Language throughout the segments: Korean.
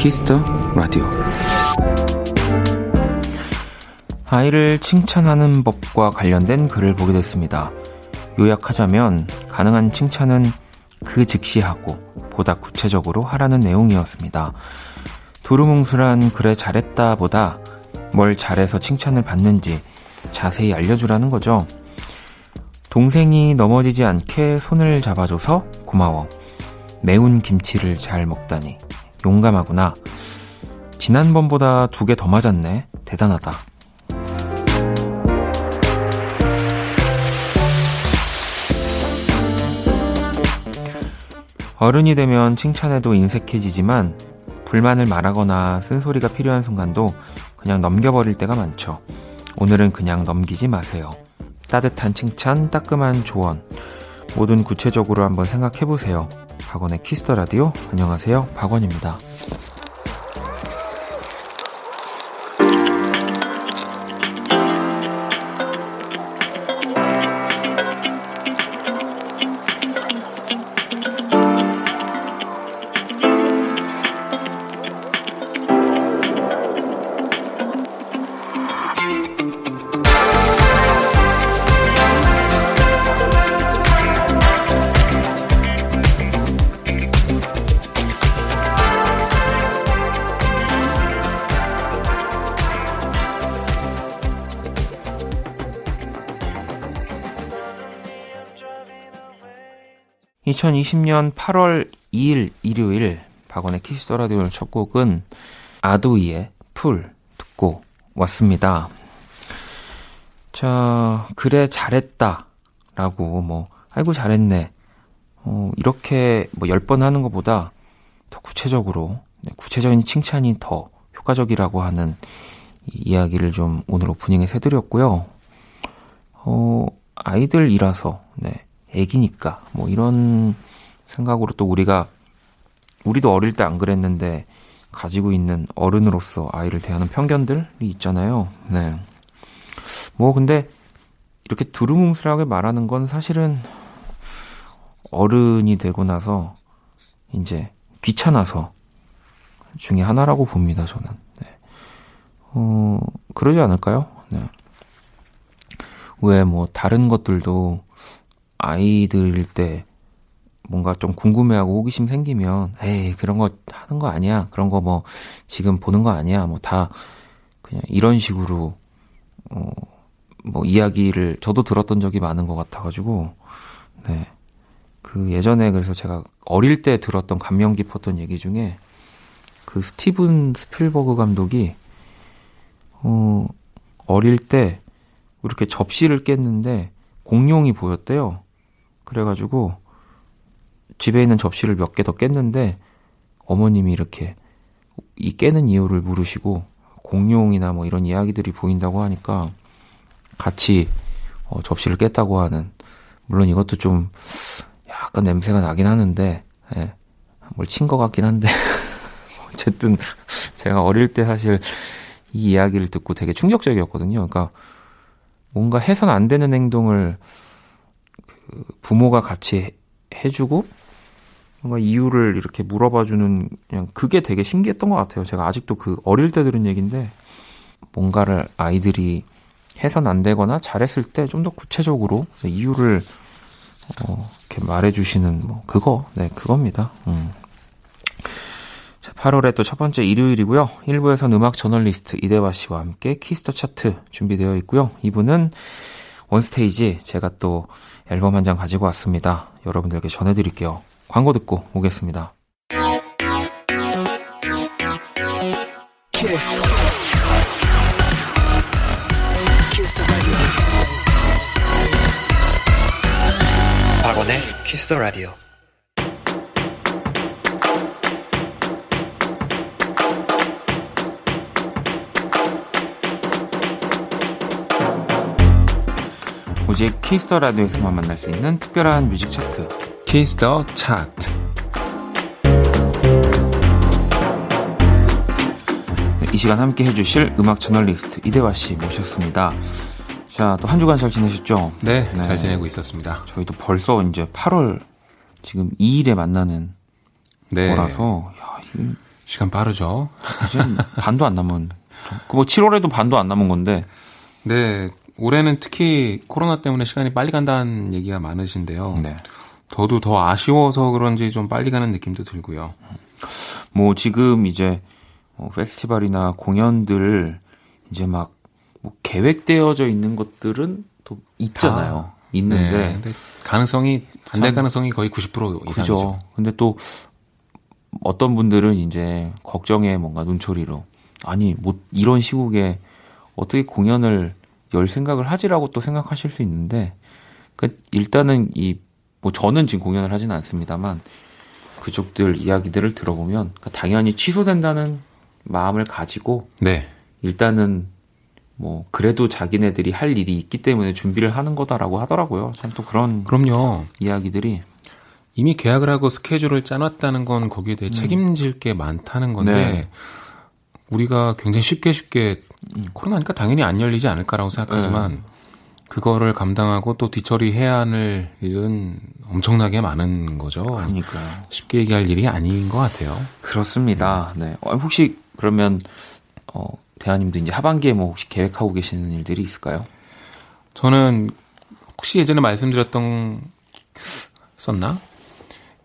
Kiss the Radio 아이를 칭찬하는 법과 관련된 글을 보게 됐습니다. 요약하자면 가능한 칭찬은 그 즉시 하고 보다 구체적으로 하라는 내용이었습니다. 두루뭉술한 그래 잘했다 보다 뭘 잘해서 칭찬을 받는지 자세히 알려주라는 거죠. 동생이 넘어지지 않게 손을 잡아줘서 고마워. 매운 김치를 잘 먹다니. 용감하구나. 지난번보다 두 개 더 맞았네. 대단하다. 어른이 되면 칭찬에도 인색해지지만 불만을 말하거나 쓴소리가 필요한 순간도 그냥 넘겨버릴 때가 많죠. 오늘은 그냥 넘기지 마세요. 따뜻한 칭찬, 따끔한 조언. 뭐든 구체적으로 한번 생각해 보세요. 박원의 키스터 라디오. 안녕하세요. 박원입니다. 2020년 8월 2일 일요일 박원의 Kiss the Radio 첫 곡은 ADOY의 Pool 듣고 왔습니다. 자, 그래 잘했다 라고 뭐 아이고 잘했네 어, 이렇게 뭐 10번 하는 것보다 더 구체적으로 네, 구체적인 칭찬이 더 효과적이라고 하는 이야기를 좀 오늘 오프닝에 해드렸고요. 어, 아이들이라서 네, 애기니까 뭐 이런 생각으로 또 우리가 우리도 어릴 때 안 그랬는데 가지고 있는 어른으로서 아이를 대하는 편견들이 있잖아요. 네. 뭐 근데 이렇게 두루뭉술하게 말하는 건 사실은 어른이 되고 나서 이제 귀찮아서 중에 하나라고 봅니다, 저는. 네. 어, 그러지 않을까요? 네. 왜 뭐 다른 것들도 아이들일 때 뭔가 좀 궁금해하고 호기심 생기면 에이 그런 거 하는 거 아니야. 그런 거 뭐 지금 보는 거 아니야. 뭐 다 그냥 이런 식으로 어 뭐 이야기를 저도 들었던 적이 많은 것 같아가지고 네 그 예전에 그래서 제가 어릴 때 들었던 감명 깊었던 얘기 중에 그 스티븐 스필버그 감독이 어 어릴 때 이렇게 접시를 깼는데 공룡이 보였대요. 그래가지고 집에 있는 접시를 몇 개 더 깼는데 어머님이 이렇게 이 깨는 이유를 물으시고 공룡이나 뭐 이런 이야기들이 보인다고 하니까 같이 어, 접시를 깼다고 하는 물론 이것도 좀 약간 냄새가 나긴 하는데 예, 뭘친 것 같긴 한데 어쨌든 제가 어릴 때 사실 이 이야기를 듣고 되게 충격적이었거든요. 그러니까 뭔가 해선 안 되는 행동을 그 부모가 같이 해주고 뭔가 이유를 이렇게 물어봐주는 그냥 그게 되게 신기했던 것 같아요. 제가 아직도 그 어릴 때 들은 얘기인데 뭔가를 아이들이 해선 안 되거나 잘했을 때 좀 더 구체적으로 이유를 어, 이렇게 말해주시는 뭐 그거 네 그겁니다. 음. 자, 8월에 또 첫 번째 일요일이고요. 1부에서는 음악 저널리스트 이대화 씨와 함께 Kiss the 차트 준비되어 있고요. 2부는 One Stage 제가 또 앨범 한 장 가지고 왔습니다. 여러분들께 전해드릴게요. 광고 듣고 오겠습니다. 박원의 Kiss the Radio. 오직 Kiss the Radio에서만 만날 수 있는 특별한 music 차트 Kiss the 차트 네, 이 시간 함께 해주실 음악 저널리스트 이대화 씨 모셨습니다. 자, 또 한 주간 잘 지내셨죠? 네, 네, 잘 지내고 있었습니다. 저희도 벌써 이제 8월 지금 2일에 만나는 네. 거라서 야, 시간 빠르죠. 이제 반도 안 남은. 뭐 7월에도 반도 안 남은 건데. 네, 올해는 특히 코로나 때문에 시간이 빨리 간다는 얘기가 많으신데요. 네. 저도 더 아쉬워서 그런지 좀 빨리 가는 느낌도 들고요. 뭐 지금 이제 뭐 페스티벌이나 공연들 이제 막 뭐 계획되어져 있는 것들은 또 있잖아요. 있는데 네, 가능성이 안 될 가능성이 거의 90% 이상이죠. 그죠. 근데 또 어떤 분들은 이제 걱정에 뭔가 눈초리로 아니 뭐 이런 시국에 어떻게 공연을 열 생각을 하지라고 또 생각하실 수 있는데 그 일단은 이 뭐 저는 지금 공연을 하지는 않습니다만 그쪽들 이야기들을 들어보면 그러니까 당연히 취소된다는 마음을 가지고 네. 일단은 뭐 그래도 자기네들이 할 일이 있기 때문에 준비를 하는 거다라고 하더라고요. 참 또 그런 그럼요. 이야기들이 이미 계약을 하고 스케줄을 짜놨다는 건 거기에 대해 음. 책임질 게 많다는 건데 네. 우리가 굉장히 쉽게 쉽게 음. 코로나니까 당연히 안 열리지 않을까라고 생각하지만 네. 그거를 감당하고 또 뒤처리 해야 하는 일은 엄청나게 많은 거죠. 그러니까 쉽게 얘기할 일이 아닌 것 같아요. 그렇습니다. 네. 어, 혹시 그러면 어 대하님도 이제 하반기에 뭐 혹시 계획하고 계시는 일들이 있을까요? 저는 혹시 예전에 말씀드렸던 썼나?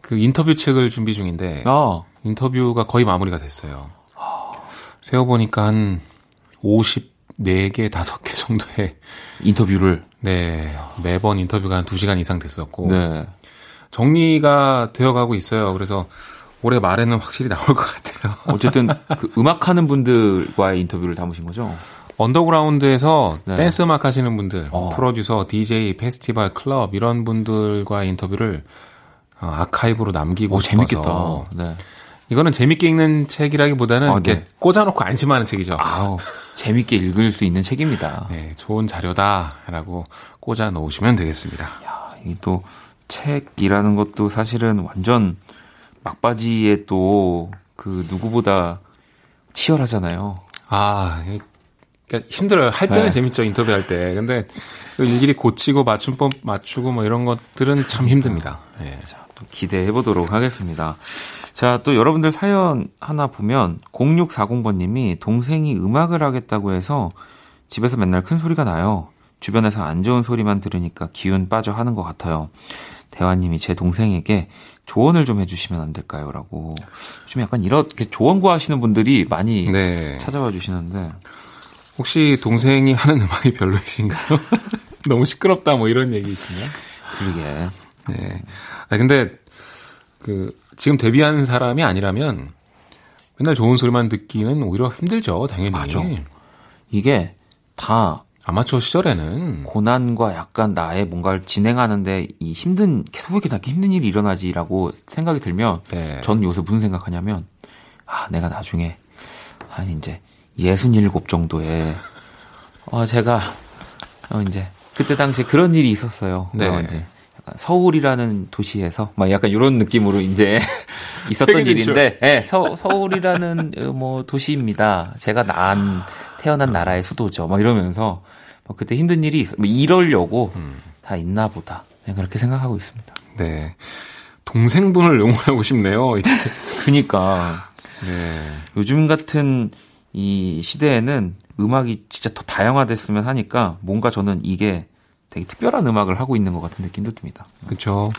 그 인터뷰 책을 준비 중인데 아. 인터뷰가 거의 마무리가 됐어요. 세어보니까 한 54개, 5개 정도의 인터뷰를 네, 매번 인터뷰가 한 2시간 이상 됐었고 네. 정리가 되어가고 있어요. 그래서 올해 말에는 확실히 나올 것 같아요. 어쨌든 그 음악하는 분들과의 인터뷰를 담으신 거죠? 언더그라운드에서 네. 댄스 음악 하시는 분들, 어. 프로듀서, DJ, 페스티벌, 클럽 이런 분들과 인터뷰를 어, 아카이브로 남기고 오, 재밌겠다. 네. 이거는 재밌게 읽는 책이라기보다는 아, 네. 꽂아놓고 안심하는 책이죠. 아우, 재밌게 읽을 수 있는 책입니다. 네, 좋은 자료다라고 꽂아 놓으시면 되겠습니다. 야, 이또 책이라는 것도 사실은 완전 막바지에 또 그 누구보다 치열하잖아요. 아, 그러니까 힘들어요. 할 때는 네. 재밌죠 인터뷰 할 때. 근데 일일이 고치고 맞춤법 맞추고 뭐 이런 것들은 참 힘듭니다. 네. 자, 또 기대해 보도록 하겠습니다. 자, 또 여러분들 사연 하나 보면 0640번님이 동생이 음악을 하겠다고 해서 집에서 맨날 큰 소리가 나요. 주변에서 안 좋은 소리만 들으니까 기운 빠져 하는 것 같아요. 대화님이 제 동생에게 조언을 좀 해주시면 안 될까요? 라고. 좀 약간 이렇게 조언 구하시는 분들이 많이 네. 찾아와 주시는데. 혹시 동생이 하는 음악이 별로이신가요? 너무 시끄럽다 뭐 이런 얘기이시나요? 그러게. 네. 아 근데 그 지금 데뷔한 사람이 아니라면 맨날 좋은 소리만 듣기는 오히려 힘들죠, 당연히. 맞아. 이게 다 아마추어 시절에는 고난과 약간 나의 뭔가를 진행하는데 이 힘든 계속 왜 이렇게 나게 힘든 일이 일어나지라고 생각이 들면 네. 전 요새 무슨 생각하냐면 아 내가 나중에 한 이제 예순일곱 정도에 어 제가 어 이제 그때 당시에 그런 일이 있었어요. 네. 이제 약간 서울이라는 도시에서 막 약간 이런 느낌으로 이제 있었던 일인데, 예, 네, 서, 서울이라는 어, 뭐 도시입니다. 제가 난 태어난 나라의 수도죠. 막 이러면서 뭐 그때 힘든 일이 있어. 뭐 이러려고 음. 다 있나 보다. 네, 그렇게 생각하고 있습니다. 네. 동생분을 응원하고 싶네요. 그니까. 네. 요즘 같은 이 시대에는 음악이 진짜 더 다양화됐으면 하니까 뭔가 저는 이게 되게 특별한 음악을 하고 있는 것 같은 느낌도 듭니다. 그렇죠.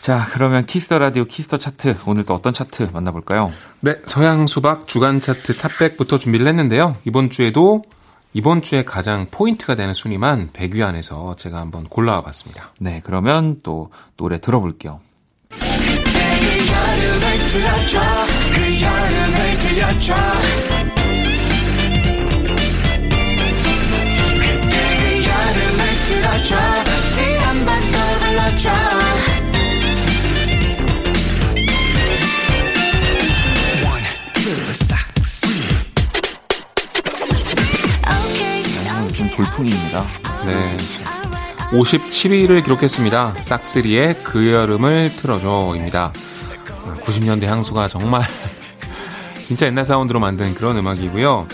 자, 그러면 Kiss the Radio Kiss the Chart 오늘 또 어떤 차트 만나볼까요? 네, 서양 수박 주간 차트 탑백부터 준비를 했는데요. 이번 주에도 이번 주에 가장 포인트가 되는 순위만 100위 안에서 제가 한번 골라와 봤습니다. 네, 그러면 또 노래 들어볼게요. 돌풍입니다. 네. 57위를 기록했습니다. 싹스리의 그 여름을 틀어줘입니다. 90년대 향수가 정말 진짜 옛날 사운드로 만든 그런 음악이고요.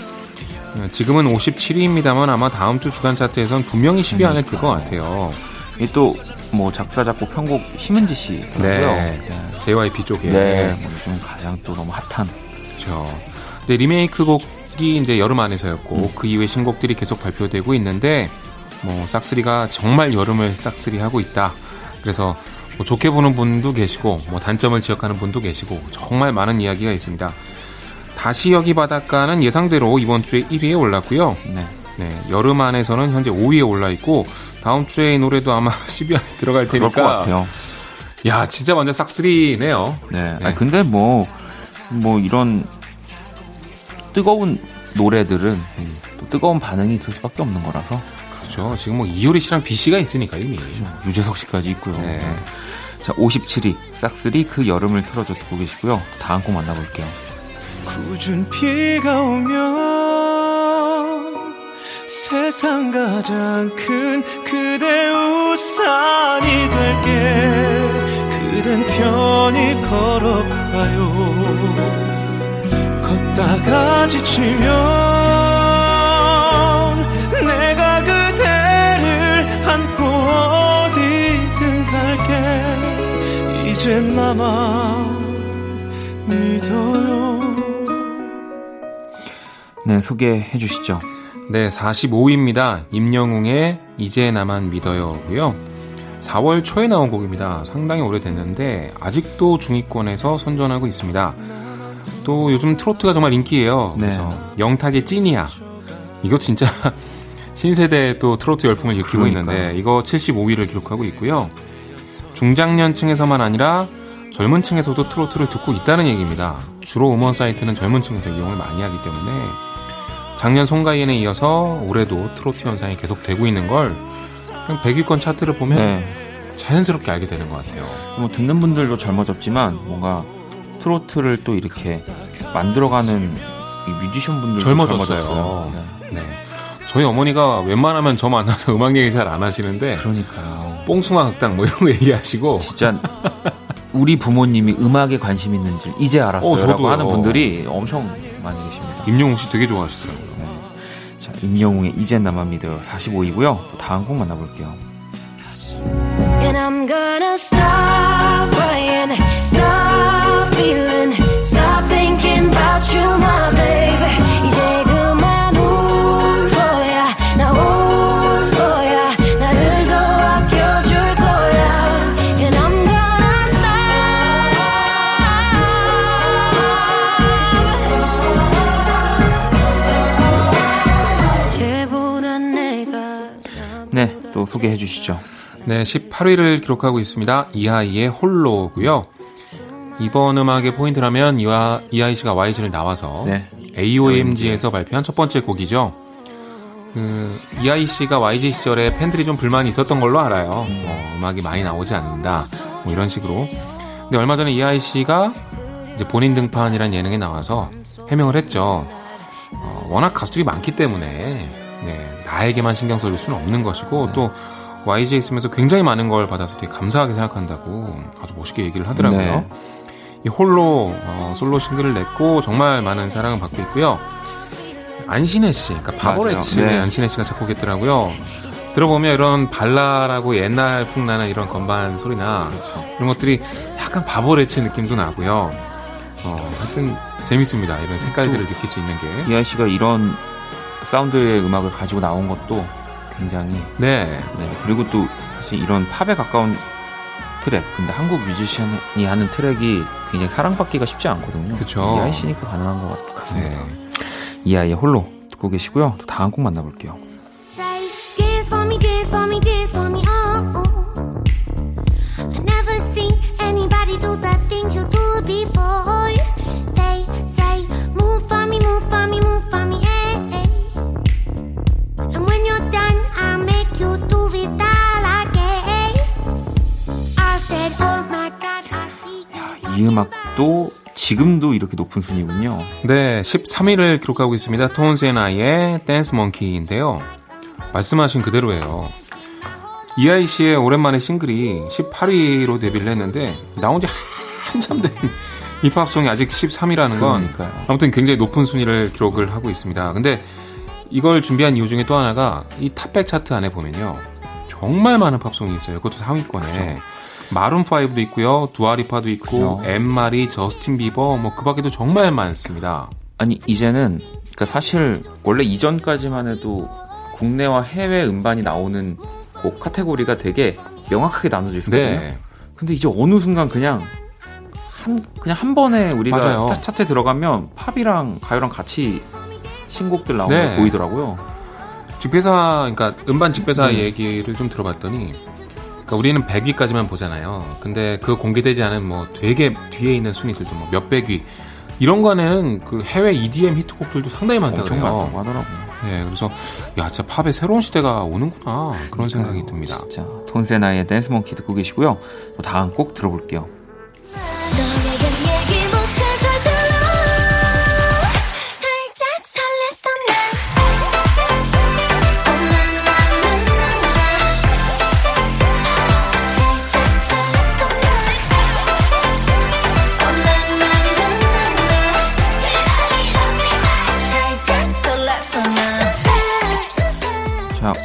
지금은 57위입니다만 아마 다음 주 주간 차트에선 분명히 10위 안에 들 것 같아요. 이 또 뭐 작사 작곡 편곡 심은지 씨고요. 네. 네. JYP 쪽에 네. 뭐 요즘 가장 또 너무 핫한. 그렇죠. 근 리메이크 곡이 이제 여름 안에서였고 음. 그 이후에 신곡들이 계속 발표되고 있는데 뭐 싹쓸이가 정말 여름을 싹쓸이 하고 있다. 그래서 뭐 좋게 보는 분도 계시고 뭐 단점을 지적하는 분도 계시고 정말 많은 이야기가 있습니다. 다시 여기 바닷가는 예상대로 이번 주에 1위에 올랐고요. 네. 네, 여름 안에서는 현재 5위에 올라 있고 다음 주에 이 노래도 아마 10위 안에 들어갈 테니까. 그럴 것 같아요. 야, 진짜 완전 싹쓸이네요. 네. 네. 아니, 근데 뭐, 뭐 이런 뜨거운 노래들은 음. 또 뜨거운 반응이 있을 수밖에 없는 거라서. 그렇죠. 지금 뭐 이효리 씨랑 B 씨가 있으니까 이미. 유재석 씨까지 있고요. 네. 자, 57위 싹쓸이 그 여름을 틀어줘 듣고 계시고요. 다음 곡 만나볼게요. 굳은 비가 오면 세상 가장 큰 그대 우산이 될게. 그댄 편히 걸어가요. 걷다가 지치면 내가 그대를 안고 어디든 갈게. 이젠 나만 믿어요 네, 소개해 주시죠. 네, 45위입니다. 임영웅의 이제 나만 믿어요고요. 4월 초에 나온 곡입니다. 상당히 오래됐는데 아직도 중위권에서 선전하고 있습니다. 또 요즘 트로트가 정말 인기예요. 네. 그래서 영탁의 찐이야. 이거 진짜 신세대 또 트로트 열풍을 일으키고 그러니까. 있는데 이거 75위를 기록하고 있고요. 중장년층에서만 아니라 젊은 층에서도 트로트를 듣고 있다는 얘기입니다. 주로 음원 사이트는 젊은 층에서 이용을 많이 하기 때문에 작년 송가인에 이어서 올해도 트로트 현상이 계속되고 있는 걸 100위권 차트를 보면 네. 자연스럽게 알게 되는 것 같아요. 뭐 듣는 분들도 젊어졌지만 뭔가 트로트를 또 이렇게 만들어가는 뮤지션 분들도 젊어졌어요. 네. 네. 저희 어머니가 웬만하면 저 만나서 음악 얘기 잘 안 하시는데 그러니까요. 뽕숭아 학당 뭐 이런 거 얘기하시고 진짜 우리 부모님이 음악에 관심 있는지 이제 알았어요라고 어, 하는 분들이 엄청 많이 계십니다. 임영웅 씨 되게 좋아하시더라고요. 임영웅의 이젠 나만 믿어요 45이고요. 다음 곡 만나볼게요. And I'm gonna stop crying, stop feeling, 소개해 주시죠. 네, 18위를 기록하고 있습니다. 이하이의 홀로고요. 이번 음악의 포인트라면 이하, 이하이 씨가 YG를 나와서 네. AOMG에서 발표한 첫 번째 곡이죠. 그 이하이 씨가 YG 시절에 팬들이 좀 불만이 있었던 걸로 알아요. 음. 어, 음악이 많이 나오지 않는다. 뭐 이런 식으로. 근데 얼마 전에 이하이 씨가 이제 본인 등판이라는 예능에 나와서 해명을 했죠. 어, 워낙 가수들이 많기 때문에 네, 나에게만 신경 써줄 수는 없는 것이고 또 YG에 있으면서 굉장히 많은 걸 받아서 되게 감사하게 생각한다고 아주 멋있게 얘기를 하더라고요. 네. 이 홀로 어, 솔로 싱글을 냈고 정말 많은 사랑을 받고 있고요. 안신혜 씨, 그러니까 바보레츠의 네. 안신혜 씨가 작곡했더라고요. 들어보면 이런 발랄하고 옛날 풍 나는 이런 건반 소리나 그렇죠. 이런 것들이 약간 바보레츠 느낌도 나고요. 어, 하여튼 재밌습니다. 이런 색깔들을 느낄 수 있는 게. 이한 씨가 이런 사운드의 음악을 가지고 나온 것도 굉장히 네. 네. 그리고 또 사실 이런 팝에 가까운 트랙 근데 한국 뮤지션이 하는 트랙이 굉장히 사랑받기가 쉽지 않거든요. 그렇죠. 이아이 씨니까 가능한 것 같습니다. 네. 이아이의 홀로 듣고 계시고요. 또 다음 곡 만나볼게요. 이 음악도 지금도 이렇게 높은 순위군요. 네, 13위를 기록하고 있습니다. 아이의 Dance Monkey인데요. 말씀하신 그대로예요. 이하이 씨의 오랜만에 싱글이 18위로 데뷔를 했는데 나온 지 한참 된 힙합송이 아직 13위라는 건 그러니까요. 아무튼 굉장히 높은 순위를 기록을 하고 있습니다. 근데 이걸 준비한 이유 중에 또 하나가 이 탑백 차트 안에 보면요. 정말 많은 팝송이 있어요. 그것도 상위권에. 그렇죠. 마룬 5도 있고요. 두아리파도 있고. 엠마리, 저스틴 비버, 뭐 그 밖에도 정말 많습니다. 아니, 이제는, 그러니까 사실, 원래 이전까지만 해도 국내와 해외 음반이 나오는 곡 카테고리가 되게 명확하게 나눠져 있었거든요. 네. 근데 이제 어느 순간 그냥 한 그냥 한 번에 우리가 맞아요. 차트에 들어가면 팝이랑 가요랑 같이 신곡들 나오는 네. 게 보이더라고요. 집회사 그러니까 음반 집회사 네. 얘기를 좀 들어봤더니 그러니까 우리는 100위까지만 보잖아요. 근데 그 공개되지 않은 뭐 되게 뒤에 있는 순위들도 뭐 몇백 위 이런 거는 그 해외 EDM 히트곡들도 상당히 많다고 하더라고요. 네, 그래서 야, 진짜 팝의 새로운 시대가 오는구나 그런 생각이 듭니다. 진짜 톤세나의 댄스 몽키 듣고 계시고요. 다음 꼭 들어볼게요.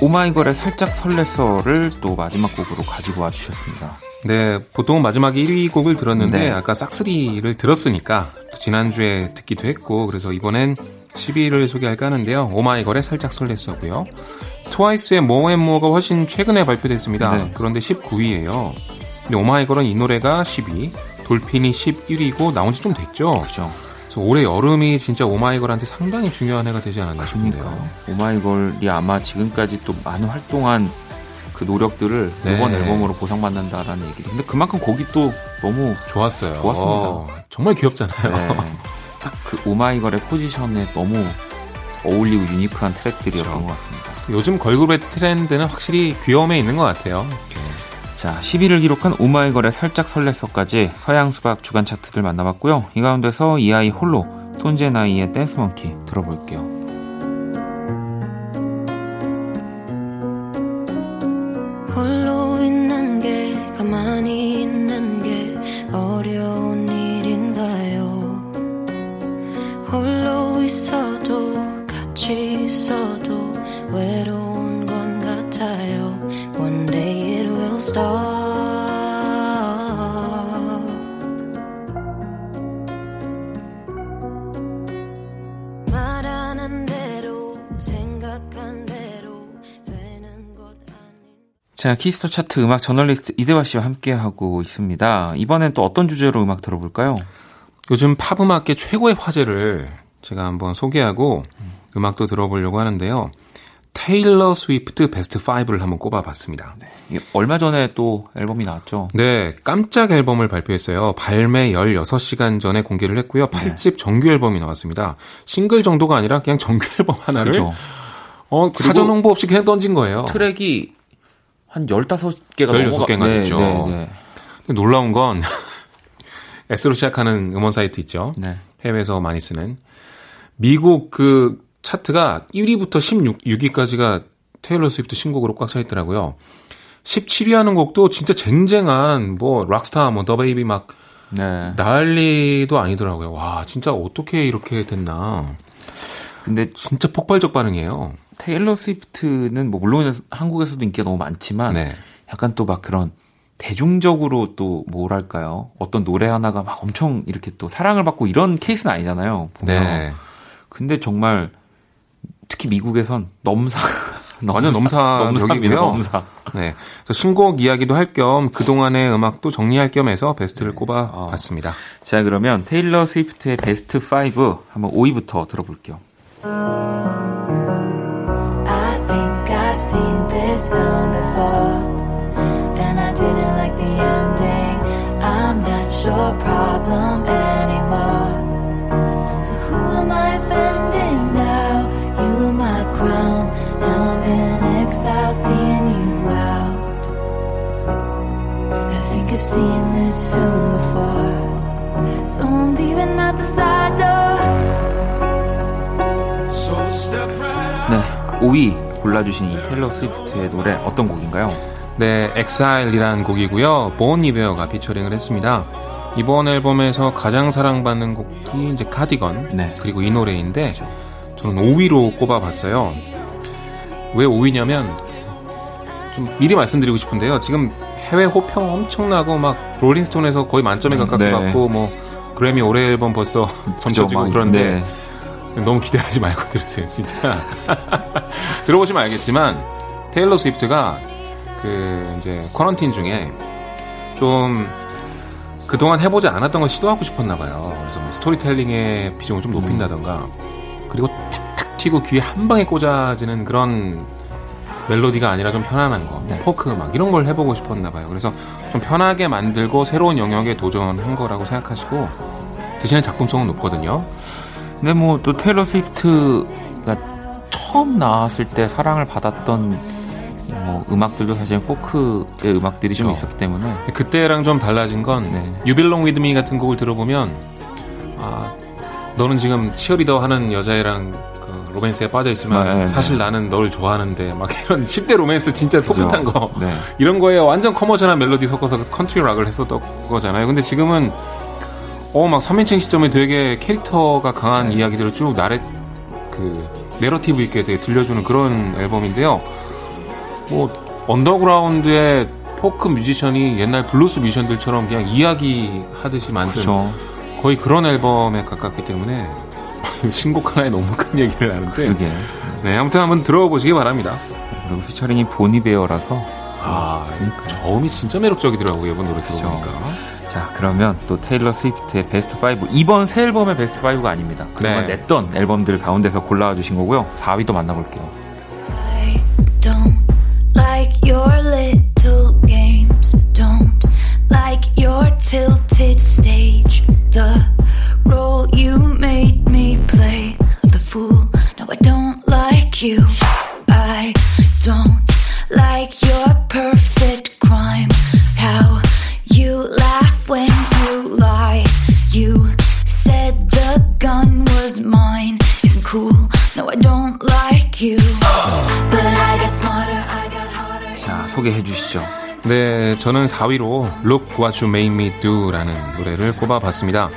오마이걸의 살짝 설렜어를 또 마지막 곡으로 가지고 와주셨습니다. 네, 보통 마지막 1위 곡을 들었는데 네. 아까 싹쓸이를 들었으니까 지난주에 듣기도 했고 그래서 이번엔 10위를 소개할까 하는데요. 오마이걸의 살짝 설렜어고요. 트와이스의 모앤모어가 훨씬 최근에 발표됐습니다. 네. 그런데 19위예요. 근데 오마이걸은 이 노래가 10위, 돌핀이 11위고 나온 지 좀 됐죠. 그렇죠. 올해 여름이 진짜 오마이걸한테 상당히 중요한 해가 되지 않았나 싶네요. 오마이걸이 아마 지금까지 또 많은 활동한 그 노력들을 네. 이번 앨범으로 보상받는다라는 얘기도. 근데 그만큼 곡이 또 너무 좋았어요. 좋았습니다. 어, 정말 귀엽잖아요. 네. 딱그 오마이걸의 포지션에 너무 어울리고 유니크한 트랙들이었던 그렇죠. 것 같습니다. 요즘 걸그룹의 트렌드는 확실히 귀여움에 있는 것 같아요. 자, 10위를 기록한 오마이걸의 살짝 설렜어까지 서양 수박 주간 차트들 만나봤고요. 이 가운데서 이 아이 홀로 손제나이의 댄스먼키 들어볼게요. 자, Kiss the Chart 음악 저널리스트 이대화 씨와 함께하고 있습니다. 이번엔 또 어떤 주제로 음악 들어볼까요? 요즘 팝 음악계 최고의 화제를 제가 한번 소개하고 음. 악도 들어보려고 하는데요. 테일러 스위프트 베스트 5를 한번 꼽아봤습니다. 네. 얼마 전에 또 앨범이 나왔죠? 네, 깜짝 앨범을 발표했어요. 발매 16시간 전에 공개를 했고요. 8집 정규 앨범이 나왔습니다. 싱글 정도가 아니라 그냥 정규 앨범 하나를 그렇죠. 어, 사전 홍보 없이 그냥 던진 거예요. 트랙이 한 15개가 16개가 네, 됐죠. 네, 네. 놀라운 건 S로 시작하는 음원 사이트 있죠. 네. 해외에서 많이 쓰는 미국 그 차트가 1위부터 16, 6위까지가 테일러 스위프트 신곡으로 꽉 차 있더라고요. 17위 하는 곡도 진짜 쟁쟁한 뭐 락스타 뭐 DaBaby 막 네. 난리도 아니더라고요. 와, 진짜 어떻게 이렇게 됐나. 근데 진짜 폭발적 반응이에요. 테일러 스위프트는 뭐 물론 한국에서도 인기가 너무 많지만 네. 약간 또 막 그런 대중적으로 또 뭐랄까요? 어떤 노래 하나가 막 엄청 이렇게 또 사랑을 받고 이런 케이스는 아니잖아요. 보면. 네. 근데 정말 특히 미국에선 넘사 완전 넘사적이고요. 넘사. 네. 그래서 신곡 이야기도 할 겸 그동안의 음악도 정리할 겸해서 베스트를 네. 꼽아 어. 봤습니다. 자, 그러면 테일러 스위프트의 베스트 5 한번 5위부터 들어볼게요. I've seen this film before, and I didn't like the ending. I'm not your problem anymore. So who am I offending now? You are my crown. Now I'm in exile, seeing you out. I think I've seen this film before, so I'm leaving out the side door. So step right 네, 5위 골라주신 이 테일러 스위프트의 노래 어떤 곡인가요? 네, exile이라는 곡이고요. Bon Iver가 피처링을 했습니다. 이번 앨범에서 가장 사랑받는 곡이 이제 cardigan 네. 그리고 이 노래인데. 저는 5위로 꼽아봤어요. 왜 5위냐면 좀 미리 말씀드리고 싶은데요. 지금 해외 호평 엄청나고 막 롤링스톤에서 거의 만점에 가깝게 네. 받고 뭐 그래미 올해 앨범 벌써 점쳐지고 그런데 네. 너무 기대하지 말고 들으세요. 진짜 들어보시면 알겠지만 테일러 스위프트가 그 이제 쿼런틴 중에 좀 그동안 해보지 않았던 걸 시도하고 싶었나 봐요. 그래서 뭐 스토리텔링의 비중을 좀 높인다던가 그리고 탁탁 튀고 귀에 한 방에 꽂아지는 그런 멜로디가 아니라 좀 편안한 거, 네. 포크 음악 이런 걸 해보고 싶었나 봐요. 그래서 좀 편하게 만들고 새로운 영역에 도전한 거라고 생각하시고 대신에 작품성은 높거든요. 근데 뭐 또 테일러 스위프트가 처음 나왔을 때 사랑을 받았던 뭐 음악들도 사실 포크의 음악들이 좀 있었기 때문에. 그때랑 좀 달라진 건 네. You Belong With Me 같은 곡을 들어보면 아 너는 지금 치어리더 하는 여자애랑 그 로맨스에 빠져 있지만 네, 네, 사실 나는 널 좋아하는데 막 이런 10대 로맨스 진짜 풋풋한 거. 네. 이런 거에 완전 commercial한 멜로디 섞어서 컨트리 락을 했었던 거잖아요. 근데 지금은 어 막 3인칭 시점에 되게 캐릭터가 강한 이야기들을 쭉 나래 그 내러티브 있게 되게 들려주는 그런 앨범인데요 뭐 언더그라운드의 포크 뮤지션이 옛날 블루스 뮤지션들처럼 그냥 이야기 하듯이 만든 그렇죠. 거의 그런 앨범에 가깝기 때문에 신곡 하나에 너무 큰 얘기를 하는데 그게. 네 아무튼 한번 들어보시기 바랍니다. 그리고 피처링이 보니베어라서 아 그러니까. 저음이 진짜 매력적이더라고요 이번 노래 들어보니까. 자 그러면 또 테일러 스위프트의 베스트 5 이번 새 앨범의 베스트 5가 아닙니다. 그동안 네. 냈던 앨범들 가운데서 골라와 주신 거고요. 4위도 만나볼게요. like your little games. Don't like your tilted stage. The role you made me play. The fool. No, I don't like you. Was mine. Isn't cool. No, I don't like you. But I got smarter. I 소개해 주시죠. 네, 저는 4위로 Look What You Made Me Do라는 노래를 꼽아봤습니다.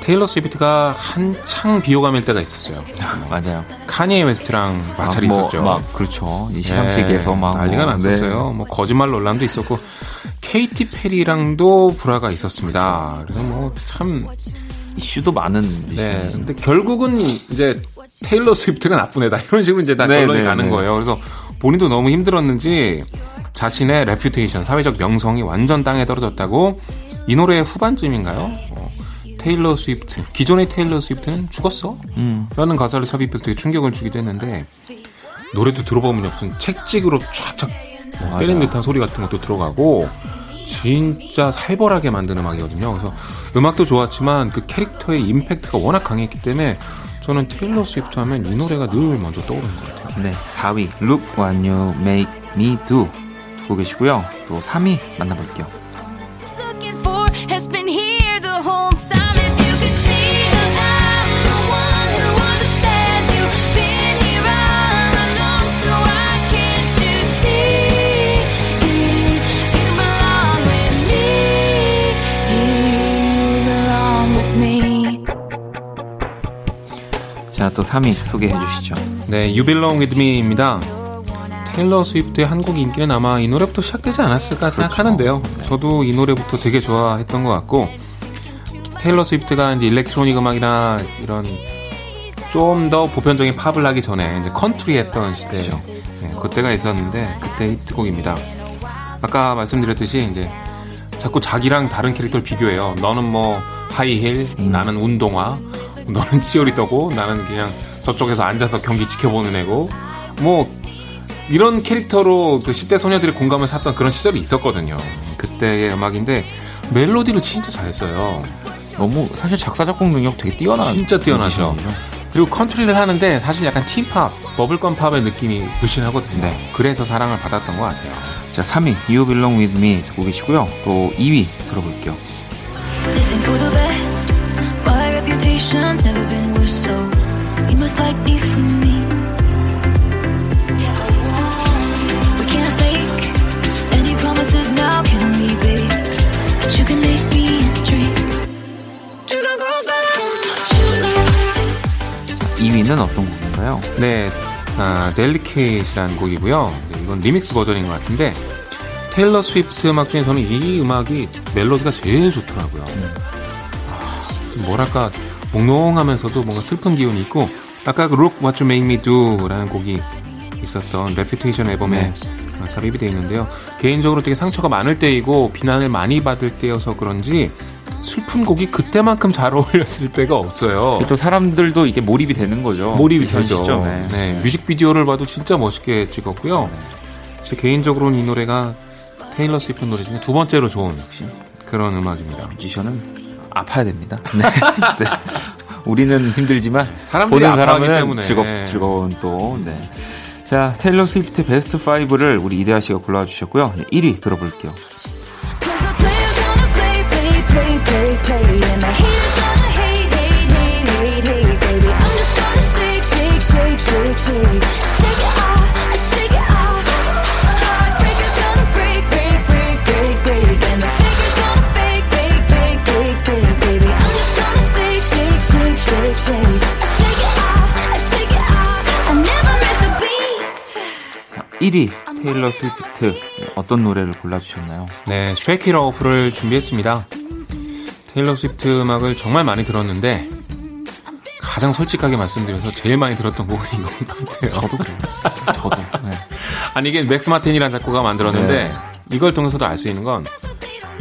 테일러 스위프트가 한창 비호감일 때가 있었어요. 맞아요. 카니에 웨스트랑 마찰이 아, 뭐, 있었죠. 막 그렇죠. 시상식에서 네, 막 난리가 뭐, 났었어요. 네. 뭐 거짓말 논란도 있었고 케이티 페리랑도 불화가 있었습니다. 그래서 뭐 참 이슈도 많은. 네. 근데 결국은 이제 테일러 스위프트가 나쁜 애다 이런 식으로 이제 다 네, 결론이 네, 가는 네. 거예요. 그래서 본인도 너무 힘들었는지 자신의 reputation, 사회적 명성이 완전 땅에 떨어졌다고 이 노래의 후반쯤인가요? 어, 테일러 스위프트, 기존의 테일러 스위프트는 죽었어? 음. 라는 가사를 삽입해서 되게 충격을 주기도 했는데 노래도 들어보면 무슨 채찍으로 촥촥 때리는 듯한 소리 같은 것도 들어가고 진짜 살벌하게 만든 음악이거든요. 그래서 음악도 좋았지만 그 캐릭터의 임팩트가 워낙 강했기 때문에 저는 테일러 스위프트 하면 이 노래가 늘 먼저 떠오르는 것 같아요. 네, 4위 Look What You Make Me Do 듣고 계시고요. 또 3위 만나볼게요. 또 3위 소개해 주시죠. 네, You Belong With Me입니다. 테일러 스위프트의 한국 인기는 아마 이 노래부터 시작되지 않았을까 그렇죠. 생각하는데요. 네. 저도 이 노래부터 되게 좋아했던 것 같고 테일러 스위프트가 이제 일렉트로닉 음악이나 이런 좀 더 보편적인 팝을 하기 전에 이제 컨트리 했던 시대 그렇죠. 네, 그때가 있었는데 그때 히트곡입니다. 아까 말씀드렸듯이 이제 자꾸 자기랑 다른 캐릭터를 비교해요. 너는 뭐 하이힐, 음. 나는 운동화, 너는 치어리더고 나는 그냥 저쪽에서 앉아서 경기 지켜보는 애고 뭐 이런 캐릭터로 그 10대 소녀들이 공감을 샀던 그런 시절이 있었거든요. 그때의 음악인데 멜로디를 진짜 잘했어요. 너무 사실 작사 작곡 능력 되게 뛰어나 진짜 뛰어나죠. 그리고 컨트리를 하는데 사실 약간 teen pop, bubblegum pop의 느낌이 물씬하거든요. 네. 그래서 사랑을 받았던 것 같아요. 자, 3위 You Belong With Me 듣고 계시고요. 또 2위 들어볼게요. Reputation's never been worse, so you must like me for me. promises now can we be But you can make me a dream Do the girls back home touch you like 2위는 이는 어떤 곡인가요? 네, 아, 델리케이트라는 곡이고요. 네, 이건 리믹스 버전인 것 같은데 테일러 스위프트 음악 중에서는 이 음악이 멜로디가 제일 좋더라고요. 음. 아, 뭐랄까 몽롱하면서도 뭔가 슬픈 기운이 있고 아까 그 Look What You Make Me Do라는 곡이 있었던 Reputation 앨범에 네. 삽입이 되어 있는데요. 개인적으로 되게 상처가 많을 때이고 비난을 많이 받을 때여서 그런지 슬픈 곡이 그때만큼 잘 어울렸을 때가 없어요. 또 사람들도 이게 몰입이 되는 거죠. 몰입이 되죠. 네. 네. 뮤직비디오를 봐도 진짜 멋있게 찍었고요. 제 개인적으로는 이 노래가 테일러 스위프트 노래 중에 두 번째로 좋은 그런 음악입니다. 뮤지션은 아파야 됩니다. 네. 네. 우리는 힘들지만 보는 사람은 즐겁, 즐거운 또 네. 자 테일러 스위프트 베스트 5를 우리 이대하 씨가 골라주셨고요. 1위 들어볼게요. 1위 테일러 스위프트 어떤 노래를 골라주셨나요? 네, Shake It Off를 준비했습니다. 테일러 스위프트 음악을 정말 많이 들었는데 가장 솔직하게 말씀드려서 제일 많이 들었던 곡은 이것 같아요. 저도 그래요. 저도. 네. 아니 이게 맥스 마틴이라는 작곡가 만들었는데 네. 이걸 통해서도 알 수 있는 건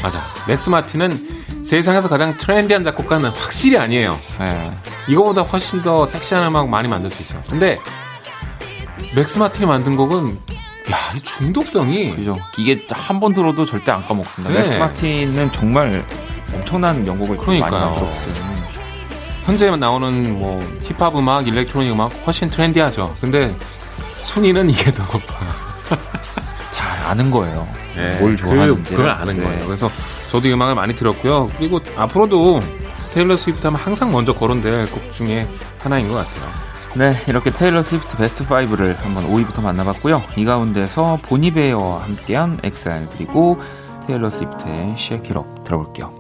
맞아. 맥스 마틴은 세상에서 가장 트렌디한 작곡가는 확실히 아니에요. 네. 이거보다 훨씬 더 섹시한 음악 많이 만들 수 있어요. 근데 맥스 마틴이 만든 곡은 야, 이 중독성이 그죠. 이게 한 번 들어도 절대 안 까먹습니다. 네. 맥스 마틴은 정말 엄청난 명곡을 그러니까요. 많이 만들었거든요. 현재 나오는 뭐 힙합 음악, 일렉트로닉 음악 훨씬 트렌디하죠. 근데 순위는 이게 더 높아요. 잘 아는 거예요. 네, 뭘 좋아하는지. 그, 그걸 아는 네. 거예요. 그래서 저도 음악을 많이 들었고요. 그리고 앞으로도 테일러 스위프트 하면 항상 먼저 거론될 곡 중에 하나인 것 같아요. 네, 이렇게 테일러 스위프트 베스트 5를 한번 5위부터 만나봤고요. 이 가운데서 보니 베어와 함께한 exile 그리고 테일러 스위프트의 Shake It Off 들어볼게요.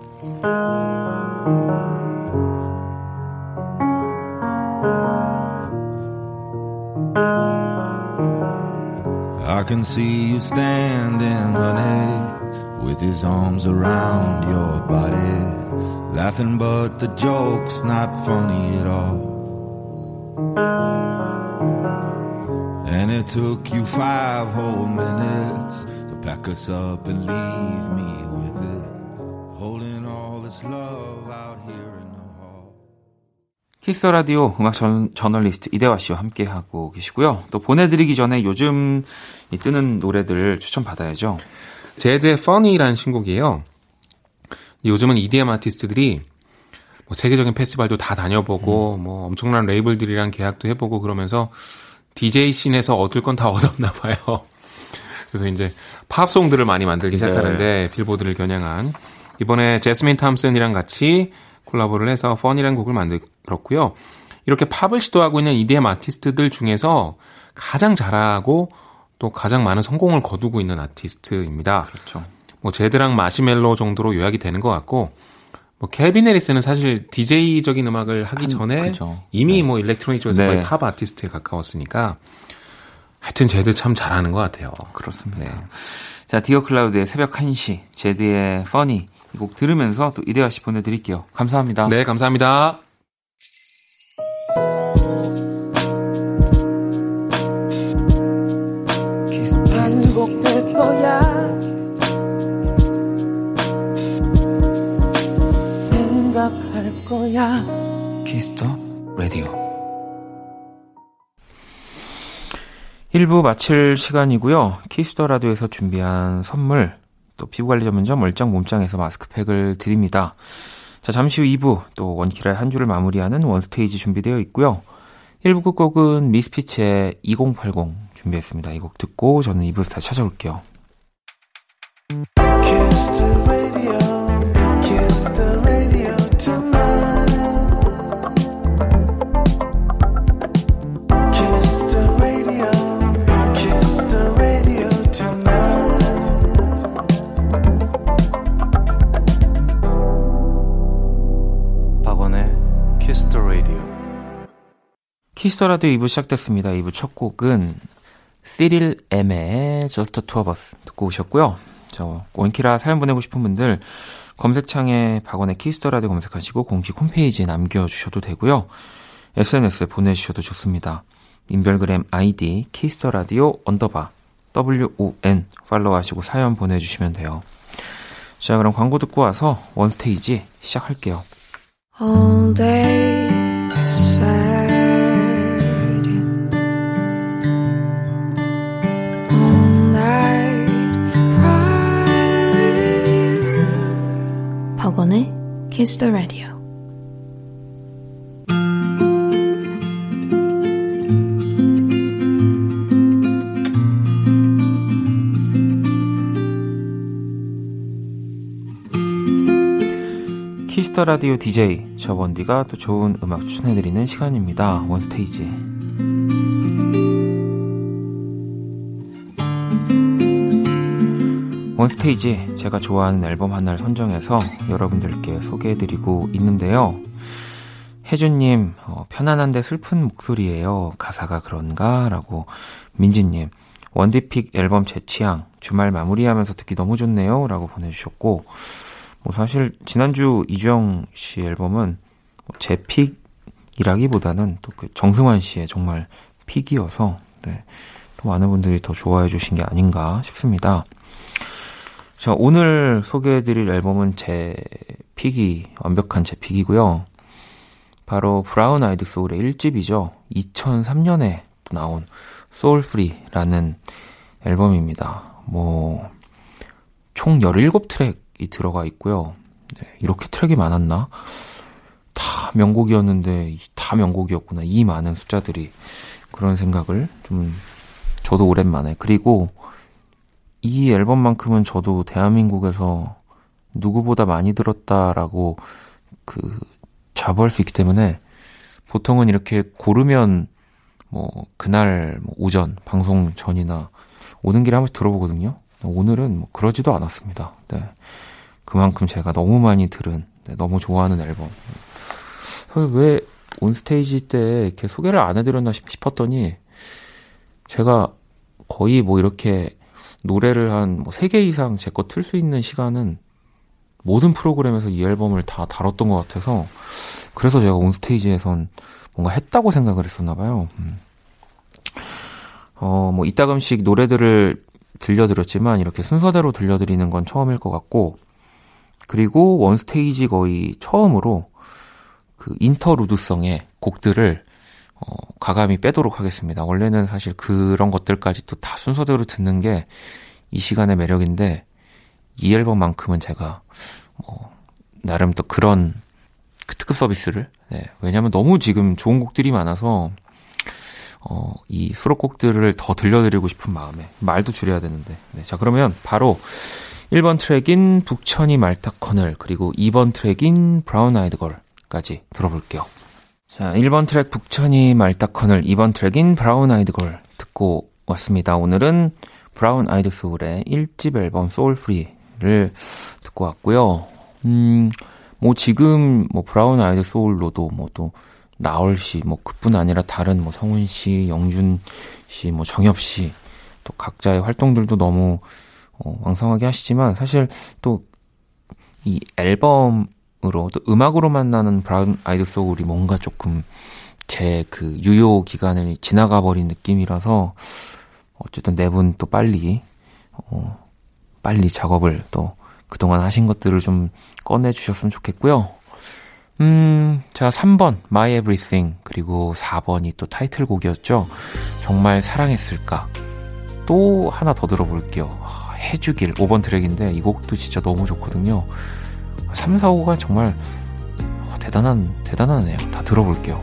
I can see you standing, honey, with his arms around your body, laughing, but the joke's not funny at all. And it took you five whole minutes to pack us up and leave me with it. Holding all this love out here in the hall. Kiss The Radio 음악 전, 저널리스트 이대화 씨와 함께 하고 계시고요. 또 보내드리기 전에 요즘 뜨는 노래들 추천 받아야죠. 제드의 Funny라는 신곡이에요. 요즘은 EDM 아티스트들이 뭐 세계적인 페스티벌도 다 다녀보고 음. 뭐 엄청난 레이블들이랑 계약도 해보고 그러면서 DJ 씬에서 얻을 건 다 얻었나 봐요. 그래서 이제 팝송들을 많이 만들기 네. 시작하는데 네. 빌보드를 겨냥한 이번에 재스민 탐슨이랑 같이 콜라보를 해서 Funny라는 곡을 만들었고요. 이렇게 팝을 시도하고 있는 EDM 아티스트들 중에서 가장 잘하고 또 가장 많은 성공을 거두고 있는 아티스트입니다. 그렇죠. 뭐 제드랑 마시멜로 정도로 요약이 되는 것 같고 뭐 켈빈 해리스는 사실 DJ적인 음악을 하기 한, 전에 그쵸. 이미 네. 뭐 일렉트로닉 쪽에서 네. 거의 팝 아티스트에 가까웠으니까 하여튼 제드 참 잘하는 것 같아요. 그렇습니다. 네. 자, 디어 클라우드의 새벽 1시, 제드의 퍼니 이 곡 들으면서 또 이대화 씨 보내드릴게요. 감사합니다. 네, 감사합니다. 1부 마칠 시간이고요. Kiss The Radio에서 준비한 선물, 또 피부관리 전문점 얼짱 몸짱에서 마스크팩을 드립니다. 자, 잠시 후 2부, 또 원키라의 한 주를 마무리하는 원스테이지 준비되어 있고요. 1부 끝곡은 미스피치의 2080 준비했습니다. 이 곡 듣고 저는 2부에서 다시 찾아올게요. Kiss The Radio 2부 시작됐습니다. 2부 첫 곡은 시릴 M의 of Us 듣고 오셨고요. 저 원키라 사연 보내고 싶은 분들 검색창에 박원의 Kiss The Radio 검색하시고 공식 홈페이지에 남겨주셔도 되고요. SNS에 보내주셔도 좋습니다. 인별그램 아이디 Kiss The Radio 언더바 WON 팔로우하시고 사연 보내주시면 돼요. 자 그럼 광고 듣고 와서 원스테이지 시작할게요. All day Kiss the Radio. Kiss The Radio DJ 저 원디가 또 좋은 음악 추천해드리는 시간입니다. 원스테이지. 원스테이지 제가 좋아하는 앨범 하나를 선정해서 여러분들께 소개해드리고 있는데요. 혜준님, 어, 편안한데 슬픈 목소리예요. 가사가 그런가? 라고 민지님, 원디 pick 앨범 제 취향, 주말 마무리하면서 듣기 너무 좋네요. 라고 보내주셨고, 뭐 사실 지난주 이주영 씨 앨범은 뭐 제 pick이라기보다는 또 그 정승환 씨의 정말 pick이어서, 네, 또 많은 분들이 더 좋아해 주신 게 아닌가 싶습니다. 자, 오늘 소개해드릴 앨범은 제 pick이, 완벽한 제 pick이고요. 바로 브라운 아이드 소울의 1집이죠. 2003년에 나온 Soul Free라는 앨범입니다. 뭐, 총 17트랙이 들어가 있고요. 네, 이렇게 트랙이 많았나? 다 명곡이었는데, 다 명곡이었구나. 이 많은 숫자들이. 그런 생각을 좀, 저도 오랜만에. 그리고 이 앨범만큼은 저도 대한민국에서 누구보다 많이 들었다라고 그 자부할 수 있기 때문에 보통은 이렇게 고르면 뭐 그날 뭐 오전 방송 전이나 오는 길에 한 번씩 들어보거든요. 오늘은 뭐 그러지도 않았습니다. 네. 그만큼 제가 너무 많이 들은 네, 너무 좋아하는 앨범. 왜 온스테이지 때 이렇게 소개를 안 해드렸나 싶었더니 제가 거의 뭐 이렇게 노래를 한 뭐 3개 이상 제 거 틀 수 있는 시간은 모든 프로그램에서 이 앨범을 다 다뤘던 것 같아서 그래서 제가 온스테이지에선 뭔가 했다고 생각을 했었나 봐요. 음. 어, 뭐 이따금씩 노래들을 들려드렸지만 이렇게 순서대로 들려드리는 건 처음일 것 같고 그리고 원스테이지 거의 처음으로 그 인터루드성의 곡들을 어, 과감히 빼도록 하겠습니다. 원래는 사실 그런 것들까지 또 다 순서대로 듣는 게 이 시간의 매력인데 이 앨범만큼은 제가 뭐 나름 또 그런 그 특급 서비스를 네, 왜냐하면 너무 지금 좋은 곡들이 많아서 어, 이 수록곡들을 더 들려드리고 싶은 마음에 말도 줄여야 되는데 네, 자 그러면 바로 1번 트랙인 북천이 맑다커늘 그리고 2번 트랙인 Brown Eyed Girl까지 들어볼게요. 자, 1번 트랙 북천이 맑다커늘, 2번 트랙인 Brown Eyed Girl 듣고 왔습니다. 오늘은 브라운 아이드 소울의 1집 앨범 Soul Free를 듣고 왔고요. 음, 뭐 지금 뭐 브라운 아이드 소울로도 뭐 또 나얼 씨, 뭐 그뿐 아니라 다른 뭐 성훈 씨, 영준 씨, 뭐 정엽 씨, 또 각자의 활동들도 너무 어, 왕성하게 하시지만 사실 또 이 앨범 으로 또 음악으로 만나는 브라운 아이드 소울이 뭔가 조금 제 그 유효 기간을 지나가 버린 느낌이라서 어쨌든 네 분 또 빨리 어 빨리 작업을 또 그동안 하신 것들을 좀 꺼내 주셨으면 좋겠고요. 음, 자, 3번, My Everything, 그리고 4번이 또 타이틀곡이었죠. 정말 사랑했을까. 또 하나 더 들어볼게요. 해주길, 5번 트랙인데, 이 곡도 진짜 너무 좋거든요. 3, 4, 5가 정말 대단한, 대단하네요. 다 들어볼게요.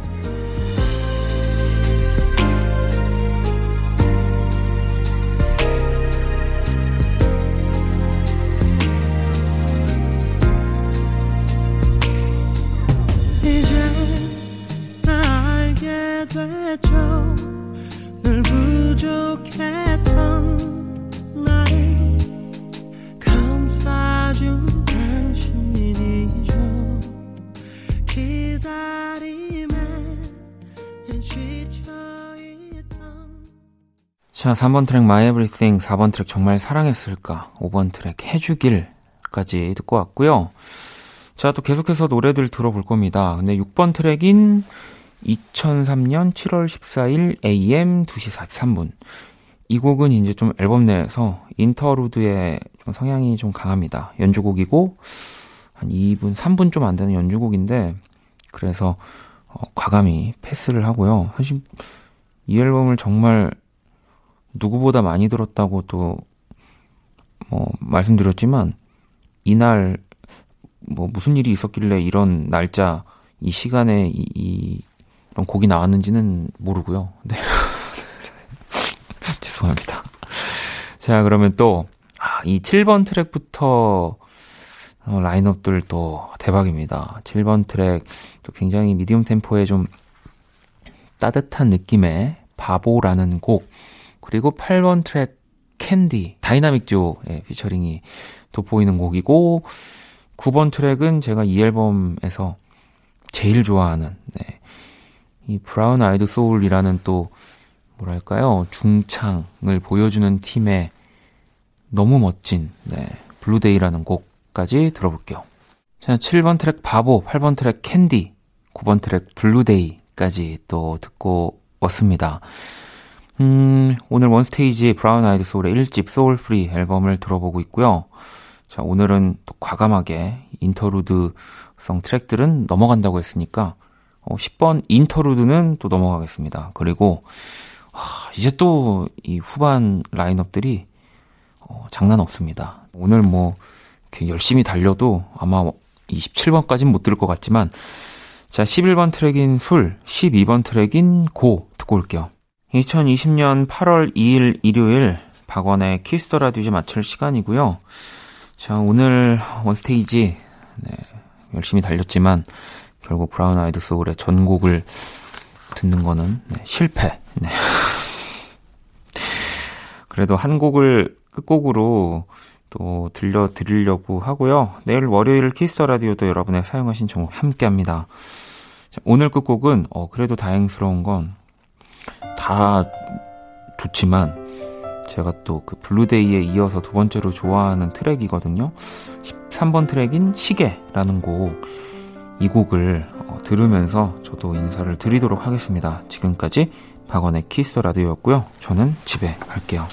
자, 3번 트랙 My Everything, 4번 트랙 정말 사랑했을까, 5번 트랙 해주길까지 듣고 왔고요. 자, 또 계속해서 노래들 들어볼 겁니다. 근데 6번 트랙인 2003년 7월 14일 AM 2시 43분. 이 곡은 이제 좀 앨범 내에서 interlude의 좀 성향이 좀 강합니다. 연주곡이고, 한 2분, 3분 좀 안 되는 연주곡인데, 그래서, 어, 과감히 패스를 하고요. 사실, 이 앨범을 정말 누구보다 많이 들었다고 또, 뭐, 말씀드렸지만, 이날, 뭐, 무슨 일이 있었길래 이런 날짜, 이 시간에 이, 이 이런 곡이 나왔는지는 모르고요. 네. 죄송합니다. 자, 그러면 또, 아, 이 7번 트랙부터 어, 라인업들 또 대박입니다. 7번 트랙 또 굉장히 medium 템포의 좀 따뜻한 느낌의 바보라는 곡 그리고 8번 트랙 캔디 다이나믹 듀오의 피처링이 돋보이는 곡이고 9번 트랙은 제가 이 앨범에서 제일 좋아하는 네. 이 브라운 아이드 소울이라는 또 뭐랄까요 중창을 보여주는 팀의 너무 멋진 네. Blue Day라는 곡까지 들어볼게요. 자 7번 트랙 바보, 8번 트랙 캔디, 9번 트랙 Blue Day까지 또 듣고 왔습니다. 음, 오늘 One Stage 브라운 아이드 소울의 1집 Soul Free 앨범을 들어보고 있고요. 자, 오늘은 또 과감하게 interlude성 트랙들은 넘어간다고 했으니까 어, 10번 interlude는 또 넘어가겠습니다. 그리고 하, 이제 또 이 후반 라인업들이 어, 장난 없습니다. 오늘 뭐 이렇게 열심히 달려도 아마 27번까지는 못 들을 것 같지만 자 11번 트랙인 술, 12번 트랙인 Go 듣고 올게요. 2020년 8월 2일 일요일 박원의 Kiss the Radio 이제 마칠 시간이고요. 자 오늘 One Stage 네, 열심히 달렸지만 결국 브라운 아이드 소울의 전곡을 듣는 거는 네, 실패. 네. 그래도 한 곡을 끝곡으로 또 들려드리려고 하고요. 내일 월요일 Kiss the Radio도 여러분의 사용하신 정보 함께 합니다. 오늘 끝곡은, 어, 그래도 다행스러운 건 다 좋지만, 제가 또 그 Blue Day에 이어서 두 번째로 좋아하는 트랙이거든요. 13번 트랙인 시계라는 곡. 이 곡을 어, 들으면서 저도 인사를 드리도록 하겠습니다. 지금까지 박원의 Kiss the Radio였고요. 저는 집에 갈게요.